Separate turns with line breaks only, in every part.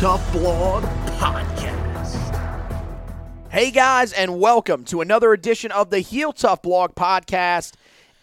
Tough Blog Podcast. Hey guys, and welcome to another edition of the Heel Tough Blog Podcast.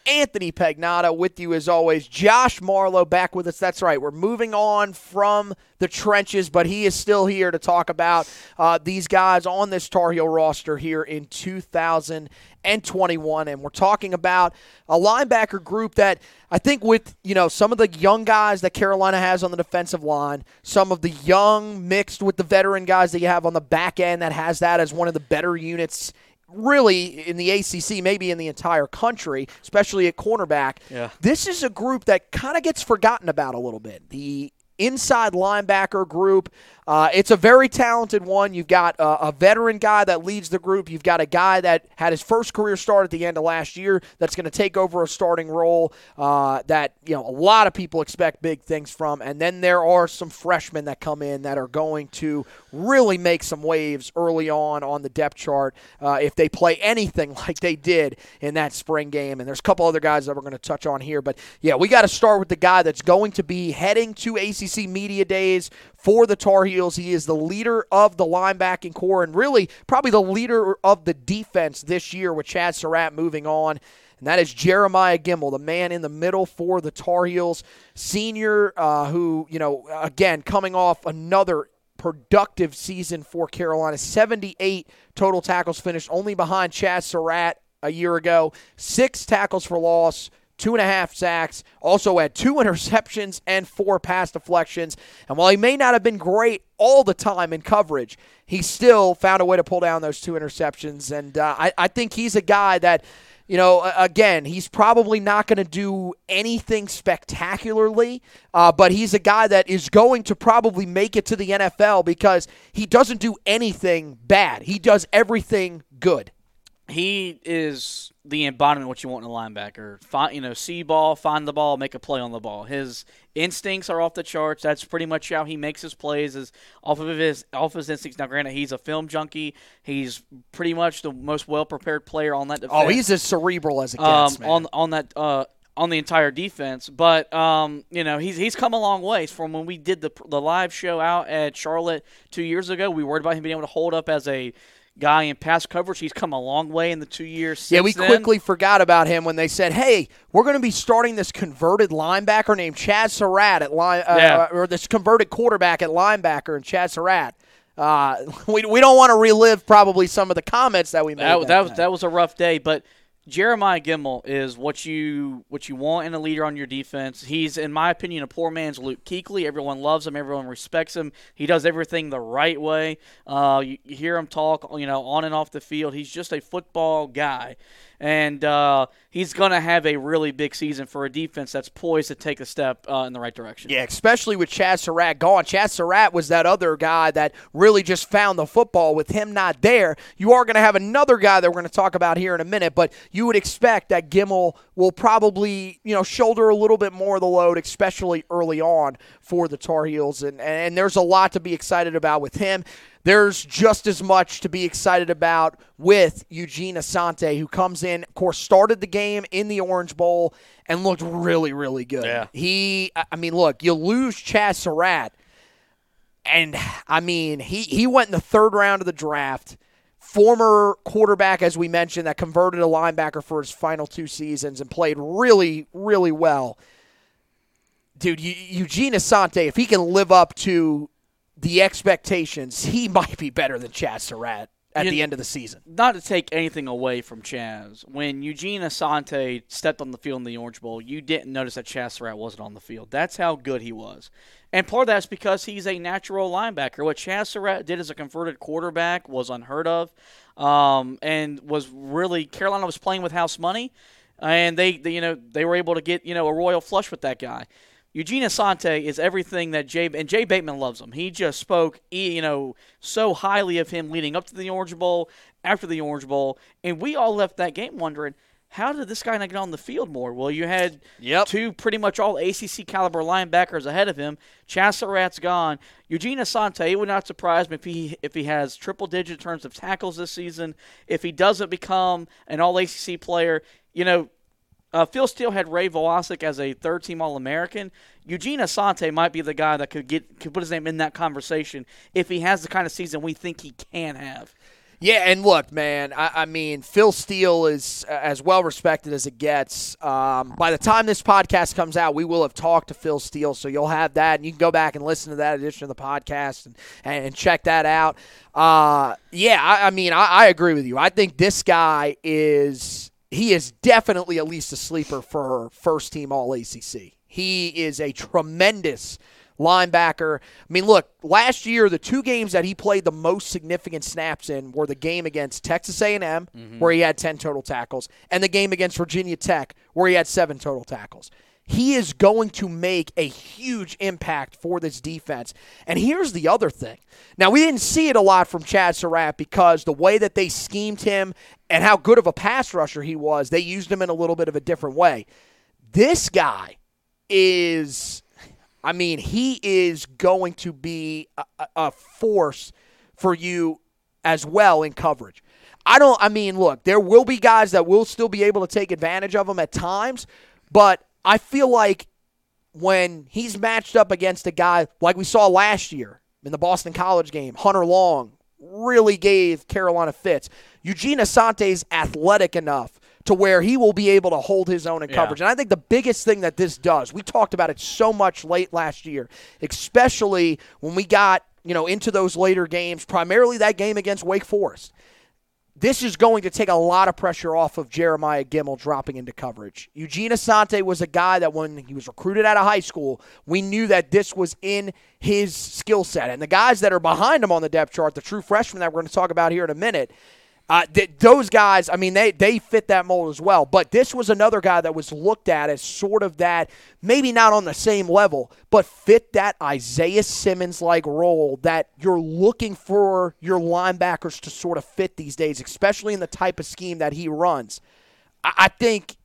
Anthony Pagnotta with you as always. Josh Marlowe back with us. That's right. We're moving on from the trenches, but he is still here to talk about uh, these guys on this Tar Heel roster here in 2021. And we're talking about a linebacker group that I think with, you know, some of the young guys that Carolina has on the defensive line, some of the young mixed with the veteran guys that you have on the back end that has that as one of the better units really in the ACC, maybe in the entire country, especially at cornerback.
Yeah.
This is a group that kind of gets forgotten about a little bit. The inside linebacker group. Uh, it's a very talented one. You've got a, a veteran guy that leads the group. You've got a guy that had his first career start at the end of last year that's going to take over a starting role uh, that you know a lot of people expect big things from. And then there are some freshmen that come in that are going to really make some waves early on on the depth chart uh, if they play anything like they did in that spring game. And there's a couple other guys that we're going to touch on here. But yeah, we got to start with the guy that's going to be heading to ACC Media Days for the Tar Heels. He is the leader of the linebacking corps and really probably the leader of the defense this year with Chazz Surratt moving on. And that is Jeremiah Gemmel, the man in the middle for the Tar Heels, senior, uh, who, you know, again, coming off another productive season for Carolina. 78 total tackles finished, only behind Chazz Surratt a year ago. Six tackles for loss, two and a half sacks, also had two interceptions and four pass deflections. And while he may not have been great all the time in coverage, he still found a way to pull down those two interceptions. And uh, I, I think he's a guy that. You know, again, he's probably not going to do anything spectacularly, uh, but he's a guy that is going to probably make it to the NFL because he doesn't do anything bad. He does everything good.
He is the embodiment of what you want in a linebacker. Find, you know, see ball, find the ball, make a play on the ball. His instincts are off the charts. That's pretty much how he makes his plays is off of his off his instincts. Now, granted, he's a film junkie. He's pretty much the most well prepared player on that defense.
Oh, he's as cerebral as it
um,
gets, man.
on on that uh, on the entire defense. But um, you know, he's he's come a long ways from when we did the the live show out at Charlotte two years ago. We worried about him being able to hold up as a guy in pass coverage. He's come a long way in the two years.
yeah, we
then.
quickly forgot about him when they said, "Hey, we're going to be starting this converted linebacker named Chazz Surratt at line, uh,
Yeah.
or this converted quarterback at linebacker and Chazz Surratt." Uh, we, we don't want to relive probably some of the comments that we made.
that,
that
that was that was a rough day, but Jeremiah Gemmel is what you what you want in a leader on your defense. He's, in my opinion, a poor man's Luke Kuechly. Everyone loves him. Everyone respects him. He does everything the right way. Uh, you, you hear him talk, you know, on and off the field. He's just a football guy, and uh, he's going to have a really big season for a defense that's poised to take a step uh, in the right direction.
Yeah, especially with Chazz Surratt gone. Chazz Surratt was that other guy that really just found the football. With him not there, you are going to have another guy that we're going to talk about here in a minute. But you would expect that Gemmel will probably, you know, shoulder a little bit more of the load, especially early on for the Tar Heels. And, and there's a lot to be excited about with him. There's just as much to be excited about with Eugene Asante, who comes in, of course, started the game in the Orange Bowl and looked really, really good.
Yeah.
He, I mean, look, you lose Chazz Surratt, and I mean, he, he went in the third round of the draft former quarterback, as we mentioned, that converted a linebacker for his final two seasons and played really, really well. Dude, Eugene Asante, if he can live up to the expectations, he might be better than Chazz Surratt at you, the end of the season.
Not to take anything away from Chazz, when Eugene Asante stepped on the field in the Orange Bowl, you didn't notice that Chazz Surratt wasn't on the field. That's how good he was. And part of that's because he's a natural linebacker. What Chazz Surratt did as a converted quarterback was unheard of, um, and was really Carolina was playing with house money, and they, they, you know they were able to get you know a royal flush with that guy. Eugene Asante is everything that Jay and Jay Bateman loves him. He just spoke, you know, so highly of him leading up to the Orange Bowl, after the Orange Bowl, and we all left that game wondering how did this guy not get on the field more? Well, you had
yep.
two pretty much all ACC caliber linebackers ahead of him. Chazz Surratt's gone. Eugene Asante, it would not surprise me if he if he has triple digit in terms of tackles this season. If he doesn't become an all ACC player, you know, uh, Phil Steele had Ray Vohasek as a third team All American. Eugene Asante might be the guy that could get could put his name in that conversation if he has the kind of season we think he can have.
Yeah, and look, man, I, I mean, Phil Steele is uh, as well respected as it gets. Um, by the time this podcast comes out, we will have talked to Phil Steele, so you'll have that, and you can go back and listen to that edition of the podcast and, and check that out. Uh, yeah, I, I mean, I, I agree with you. I think this guy is he is definitely at least a sleeper for first team All ACC. He is a tremendous linebacker. I mean, look, last year the two games that he played the most significant snaps in were the game against Texas A&M mm-hmm. where he had 10 total tackles and the game against Virginia Tech where he had 7 total tackles. He is going to make a huge impact for this defense. And here's the other thing. Now, we didn't see it a lot from Chazz Surratt because the way that they schemed him and how good of a pass rusher he was, they used him in a little bit of a different way. This guy is, I mean, he is going to be a, a force for you as well in coverage. I don't, I mean, look, there will be guys that will still be able to take advantage of him at times, but I feel like when he's matched up against a guy like we saw last year in the Boston College game, Hunter Long really gave Carolina fits. Eugene Asante's athletic enough to where he will be able to hold his own in coverage. Yeah. And I think the biggest thing that this does, we talked about it so much late last year, especially when we got, you know, into those later games, primarily that game against Wake Forest this is going to take a lot of pressure off of Jeremiah Gemmel dropping into coverage. Eugene Asante was a guy that when he was recruited out of high school, we knew that this was in his skill set. And the guys that are behind him on the depth chart, the true freshmen that we're going to talk about here in a minute, uh, th- those guys, I mean, they, they fit that mold as well. But this was another guy that was looked at as sort of that, maybe not on the same level, but fit that Isaiah Simmons like role that you're looking for your linebackers to sort of fit these days, especially in the type of scheme that he runs. I, I think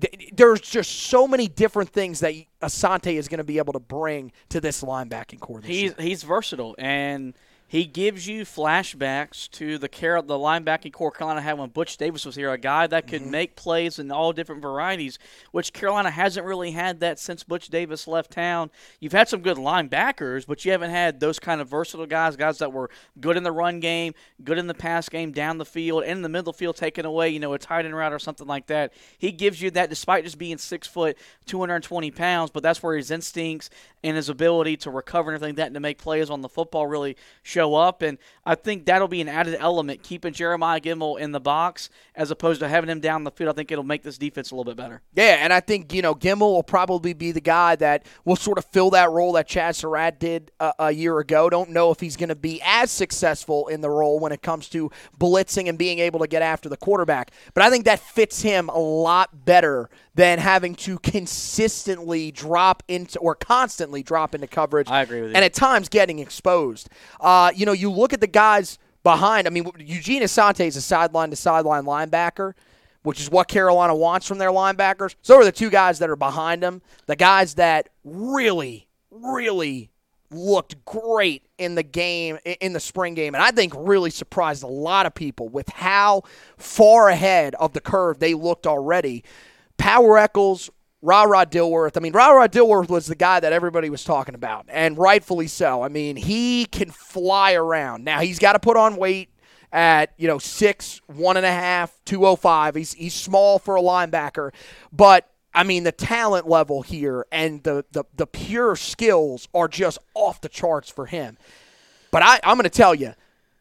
th- there's just so many different things that Asante is going to be able to bring to this linebacking corps.
he's,
year.
He's versatile. And – he gives you flashbacks to the care the linebacking corps Carolina had when Butch Davis was here, a guy that could mm-hmm. make plays in all different varieties, which Carolina hasn't really had that since Butch Davis left town. You've had some good linebackers, but you haven't had those kind of versatile guys, guys that were good in the run game, good in the pass game, down the field, and in the middle field, taking away, you know, a tight end route or something like that. He gives you that despite just being six foot, 220 pounds, but that's where his instincts and his ability to recover and everything that and to make plays on the football really show up. And I think that'll be an added element, keeping Jeremiah Gemmel in the box as opposed to having him down the field. I think it'll make this defense a little bit better.
Yeah, and I think, you know, Gemmel will probably be the guy that will sort of fill that role that Chazz Surratt did a, a year ago. Don't know if he's going to be as successful in the role when it comes to blitzing and being able to get after the quarterback. But I think that fits him a lot better than having to consistently drop into or constantly drop into coverage.
I agree with you.
And at times getting exposed. Uh, you know, you look at the guys behind. I mean, Eugene Asante is a sideline to sideline linebacker. which is what Carolina wants from their linebackers. So are the two guys that are behind them, the guys that really, really looked great in the game in the spring game and I think really surprised a lot of people with how far ahead of the curve they looked already. Power Echols, Ra Ra Dilworth. I mean, Ra Ra Dilworth was the guy that everybody was talking about, and rightfully so. I mean, he can fly around. Now he's got to put on weight at you know six, one and a half, two oh five. He's he's small for a linebacker, but I mean, the talent level here and the, the, the pure skills are just off the charts for him. But I, I'm going to tell you,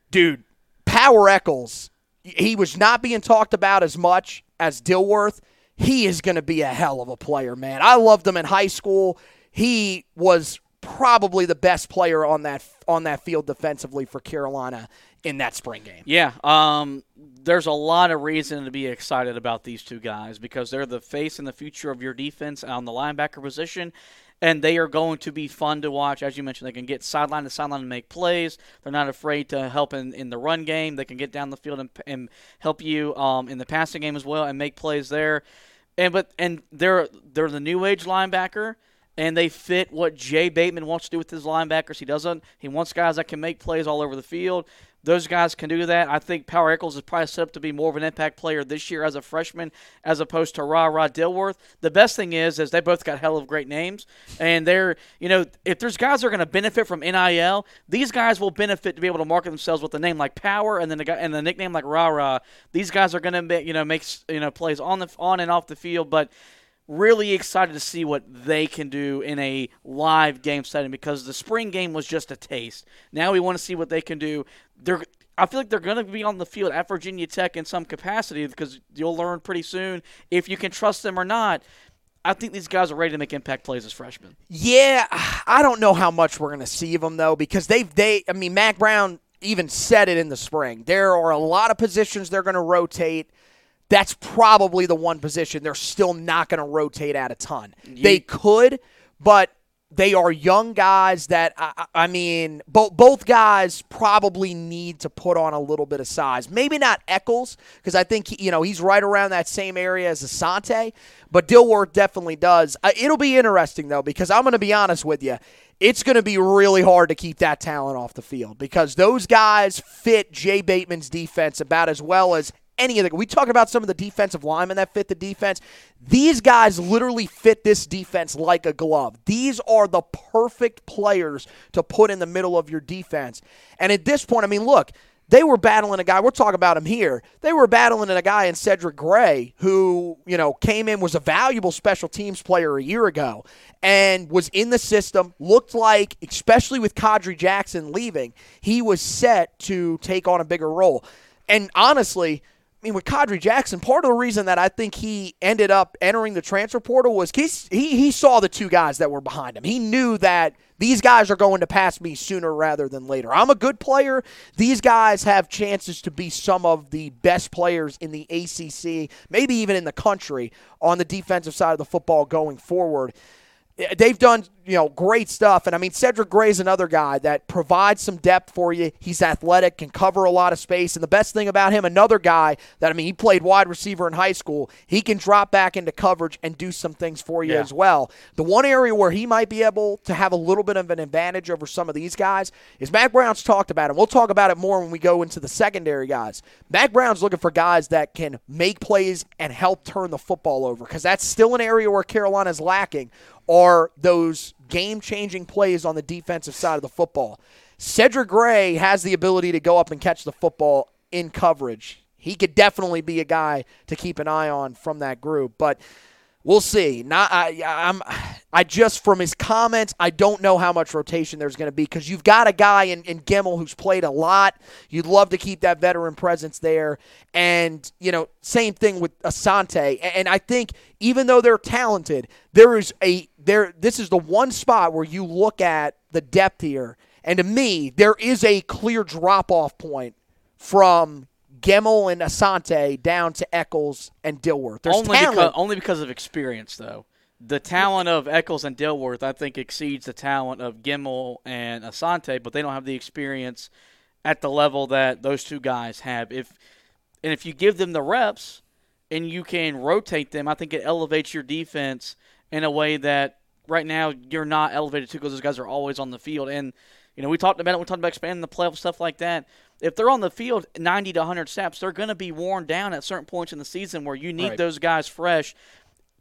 dude, Power Echols, he was not being talked about as much as Dilworth. He is going to be a hell of a player, man. I loved him in high school. He was probably the best player on that on that field defensively for Carolina in that spring game.
Yeah, um, there's a lot of reason to be excited about these two guys because they're the face and the future of your defense on the linebacker position. And they are going to be fun to watch. As you mentioned, they can get sideline to sideline and make plays. They're not afraid to help in, in the run game. They can get down the field and, and help you um, in the passing game as well and make plays there. And but and they're they're the new age linebacker and they fit what Jay Bateman wants to do with his linebackers. He doesn't. He wants guys that can make plays all over the field. Those guys can do that. I think Power Echols is probably set up to be more of an impact player this year as a freshman, as opposed to Ra Ra Dilworth. The best thing is, is they both got hell of great names, and they're, you know, if there's guys that are going to benefit from NIL, these guys will benefit to be able to market themselves with a name like Power, and then the guy and the nickname like Ra Ra. These guys are going to, you know, make you know plays on the on and off the field, but really excited to see what they can do in a live game setting because the spring game was just a taste. Now we want to see what they can do. They're I feel like they're going to be on the field at Virginia Tech in some capacity because you'll learn pretty soon if you can trust them or not. I think these guys are ready to make impact plays as freshmen.
Yeah, I don't know how much we're going to see of them though because they've they I mean Mack Brown even said it in the spring. There are a lot of positions they're going to rotate that's probably the one position they're still not going to rotate at a ton. You, they could, but they are young guys that I, I mean, both both guys probably need to put on a little bit of size. Maybe not Echols because I think he, you know he's right around that same area as Asante, but Dilworth definitely does. Uh, it'll be interesting though because I'm going to be honest with you. It's going to be really hard to keep that talent off the field because those guys fit Jay Bateman's defense about as well as any of the. We talk about some of the defensive linemen that fit the defense. These guys literally fit this defense like a glove. These are the perfect players to put in the middle of your defense. And at this point, I mean, look, they were battling a guy. We're talking about him here. They were battling a guy in Cedric Gray who, you know, came in was a valuable special teams player a year ago and was in the system. Looked like, especially with Khadry Jackson leaving, he was set to take on a bigger role. And honestly, I mean, with Khadry Jackson, part of the reason that I think he ended up entering the transfer portal was he, he, saw the two guys that were behind him. He knew that these guys are going to pass me sooner rather than later. I'm a good player. These guys have chances to be some of the best players in the ACC, maybe even in the country, on the defensive side of the football going forward they've done you know great stuff. And i mean cedric gray's another guy that provides some depth for you. He's athletic can cover a lot of space. And the best thing about him another guy that i mean he played wide receiver in high school. He can drop back into coverage and do some things for you yeah. as well. The one area where he might be able to have a little bit of an advantage over some of these guys is mack brown's talked about it we'll talk about it more when we go into the secondary guys. Mack brown's looking for guys that can make plays and help turn the football over because that's still an area where carolina's lacking are those game changing plays on the defensive side of the football. Cedric Gray has the ability to go up and catch the football in coverage. He could definitely be a guy to keep an eye on from that group, but we'll see. Not I, I'm I just from his comments, I don't know how much rotation there's going to be because you've got a guy in, in Gemmel who's played a lot. You'd love to keep that veteran presence there, and you know, same thing with Asante. And I think even though they're talented, there is a there. This is the one spot where you look at the depth here, and to me, there is a clear drop off point from Gemmel and Asante down to Echols and Dilworth. There's
only
talent.
because only because of experience, though the talent of Echols and Dilworth, I think, exceeds the talent of Gemmel and Asante, but they don't have the experience at the level that those two guys have. If and if you give them the reps, and you can rotate them, I think it elevates your defense in a way that right now you're not elevated to because those guys are always on the field. And you know, we talked about it. We talked about expanding the playoff stuff like that. If they're on the field 90 to 100 snaps, they're going to be worn down at certain points in the season where you need
Right.
those guys fresh.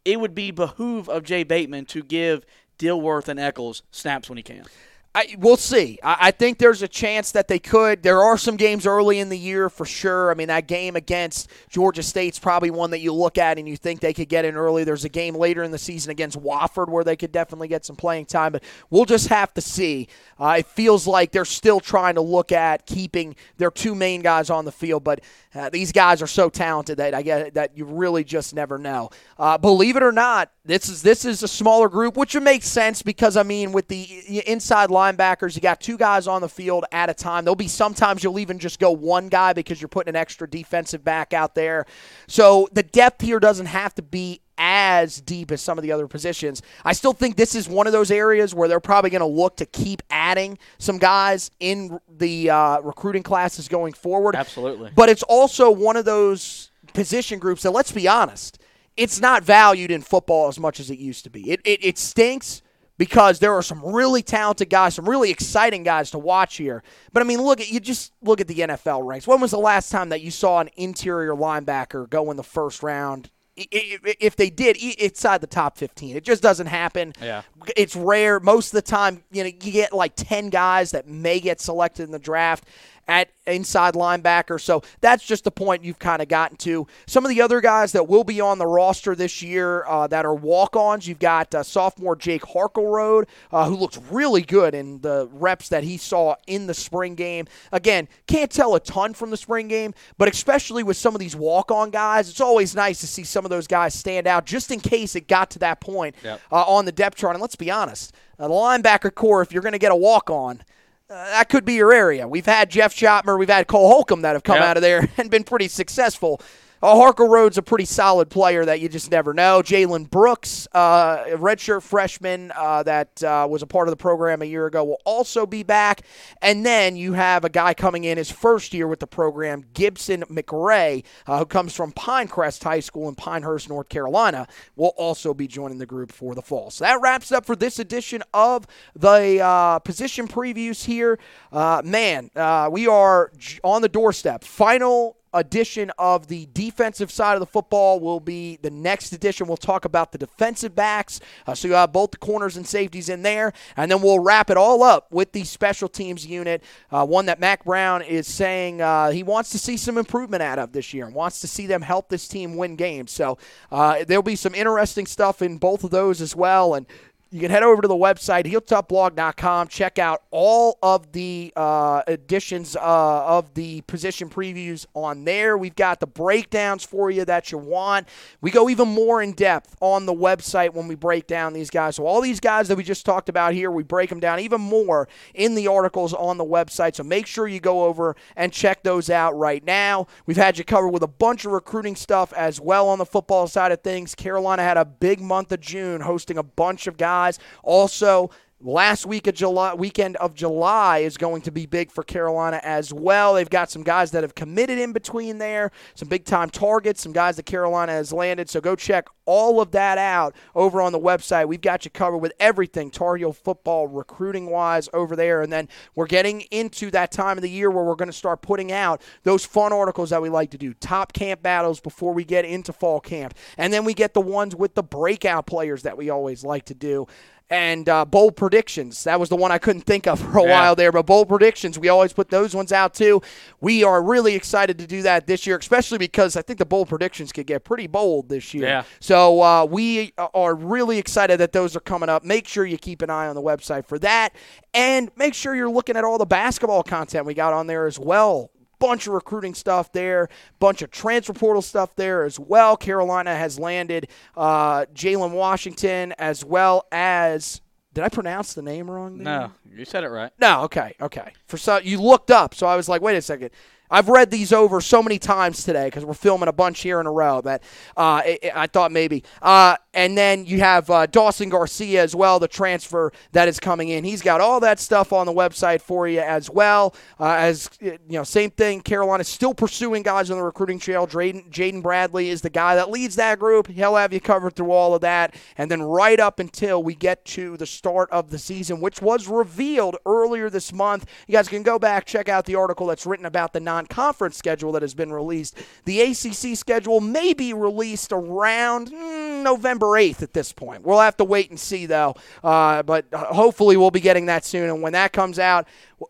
It would be behoove of Jay Bateman to give Dilworth and Echols snaps when he can.
I, we'll see. I, I think there's a chance that they could. There are some games early in the year for sure. I mean, that game against Georgia State's probably one that you look at and you think they could get in early. There's a game later in the season against Wofford where they could definitely get some playing time, but we'll just have to see. Uh, it feels like they're still trying to look at keeping their two main guys on the field, but uh, these guys are so talented that I get that you really just never know. Uh, believe it or not, this is this is a smaller group, which would make sense because I mean, with the inside inside linebackers, you got two guys on the field at a time. There'll be sometimes you'll even just go one guy because you're putting an extra defensive back out there. So the depth here doesn't have to be as deep as some of the other positions. I still think this is one of those areas where they're probably going to look to keep adding some guys in the uh, recruiting classes going forward.
Absolutely.
But it's also one of those position groups that, let's be honest, it's not valued in football as much as it used to be. It, it, it stinks because there are some really talented guys, some really exciting guys to watch here. But I mean, look at you just look at the NFL ranks. When was the last time that you saw an interior linebacker go in the first round? If they did, inside the top 15, it just doesn't happen.
Yeah.
It's rare. Most of the time, you know, you get like 10 guys that may get selected in the draft at inside linebacker. So that's just the point you've kind of gotten to. Some of the other guys that will be on the roster this year uh, that are walk-ons, you've got uh, sophomore Jake Harkleroad, uh, who looks really good in the reps that he saw in the spring game. Again, can't tell a ton from the spring game, but especially with some of these walk-on guys, it's always nice to see some of those guys stand out just in case it got to that point
Yep.
uh, on the depth chart. And let's be honest, the linebacker corps, if you're going to get a walk-on, uh, that could be your area. We've had Jeff Schoettmer, we've had Cole Holcomb that have come
Yeah.
out of there and been pretty successful. Uh, Harkleroad's a pretty solid player that you just never know. Jalen Brooks, uh, redshirt freshman uh, that uh, was a part of the program a year ago, will also be back. And then you have a guy coming in his first year with the program, Gibson McRae, uh, who comes from Pinecrest High School in Pinehurst, North Carolina, will also be joining the group for the fall. So that wraps up for this edition of the uh, position previews here. Uh, man, we are on the doorstep. Final edition of the defensive side of the football will be the next edition. We'll talk about the defensive backs. Uh, so you have both the corners and safeties in there. And then we'll wrap it all up with the special teams unit, uh, one that Mack Brown is saying uh, he wants to see some improvement out of this year and wants to see them help this team win games. So uh, there'll be some interesting stuff in both of those as well. And you can head over to the website, heeltoughblog.com, check out all of the uh, editions uh, of the position previews on there. We've got the breakdowns for you that you want. We go even more in depth on the website when we break down these guys. So, all these guys that we just talked about here, we break them down even more in the articles on the website. So, make sure you go over and check those out right now. We've had you covered with a bunch of recruiting stuff as well on the football side of things. Carolina had a big month of June hosting a bunch of guys. Also, last week of July weekend of July is going to be big for Carolina as well. They've got some guys that have committed in between there, some big time targets, some guys that Carolina has landed. So go check all of that out over on the website. We've got you covered with everything Tar Heel football recruiting wise over there. And then we're getting into that time of the year where we're going to start putting out those fun articles that we like to do. Top camp battles before we get into fall camp. And then we get the ones with the breakout players that we always like to do and uh, bold predictions. That was the one I couldn't think of for a
Yeah.
while there, but bold predictions, we always put those ones out too. We are really excited to do that this year, especially because I think the bold predictions could get pretty bold this year.
Yeah.
So uh, we are really excited that those are coming up. Make sure you keep an eye on the website for that, and make sure you're looking at all the basketball content we got on there as well bunch of recruiting stuff there, bunch of transfer portal stuff there as well. Carolina has landed uh, Jalen Washington as well as. Did I pronounce the name wrong? there?
No, you said it right.
No. Okay. Okay. For so you looked up, so I was like, wait a second. I've read these over so many times today because we're filming a bunch here in a row that uh, I, I thought maybe. Uh, and then you have uh, Dawson Garcia as well, the transfer that is coming in. He's got all that stuff on the website for you as well. Uh, as you know, same thing. Carolina's still pursuing guys on the recruiting trail. Jaden Bradley is the guy that leads that group. He'll have you covered through all of that, and then right up until we get to the start of the season, which was revealed earlier this month. You guys can go back check out the article that's written about the non-conference schedule that has been released. The ACC schedule may be released around mm, November 8th at this point. We'll have to wait and see, though. Uh, but hopefully, we'll be getting that soon. And when that comes out,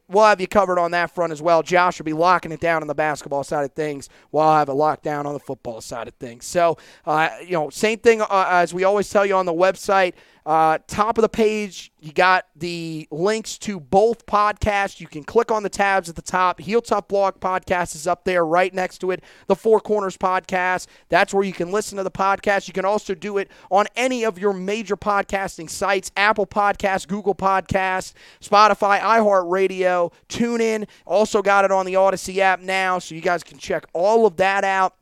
we'll have you covered on that front as well. Josh will be locking it down on the basketball side of things, while I have it locked down on the football side of things. So, uh, you know, same thing uh, as we always tell you on the website. Uh, top of the page, you got the links to both podcasts. You can click on the tabs at the top. Heel Tough Blog podcast is up there right next to it. The Four Corners podcast. That's where you can listen to the podcast. You can also do it on any of your major podcasting sites Apple Podcasts, Google Podcasts, Spotify, iHeartRadio, TuneIn. Also got it on the Audacy app now, so you guys can check all of that out.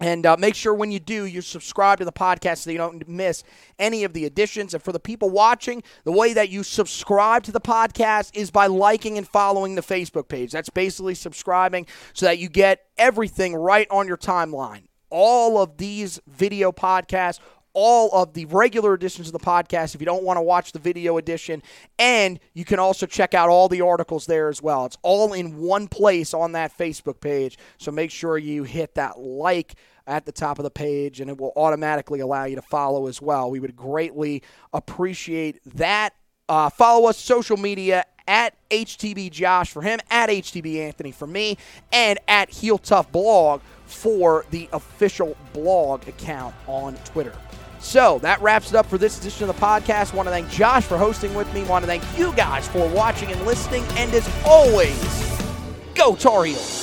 And uh, make sure when you do, you subscribe to the podcast so you don't miss any of the additions. And for the people watching, the way that you subscribe to the podcast is by liking and following the Facebook page. That's basically subscribing so that you get everything right on your timeline. All of these video podcasts, all of the regular editions of the podcast if you don't want to watch the video edition. And you can also check out all the articles there as well. It's all in one place on that Facebook page. So make sure you hit that like at the top of the page and it will automatically allow you to follow as well. We would greatly appreciate that. Uh, follow us social media at HTB Josh for him, at HTB Anthony for me, and at Heel Tough Blog for the official blog account on Twitter. So that wraps it up for this edition of the podcast. Want to thank Josh for hosting with me. Want to thank you guys for watching and listening. And as always, go Tar Heels.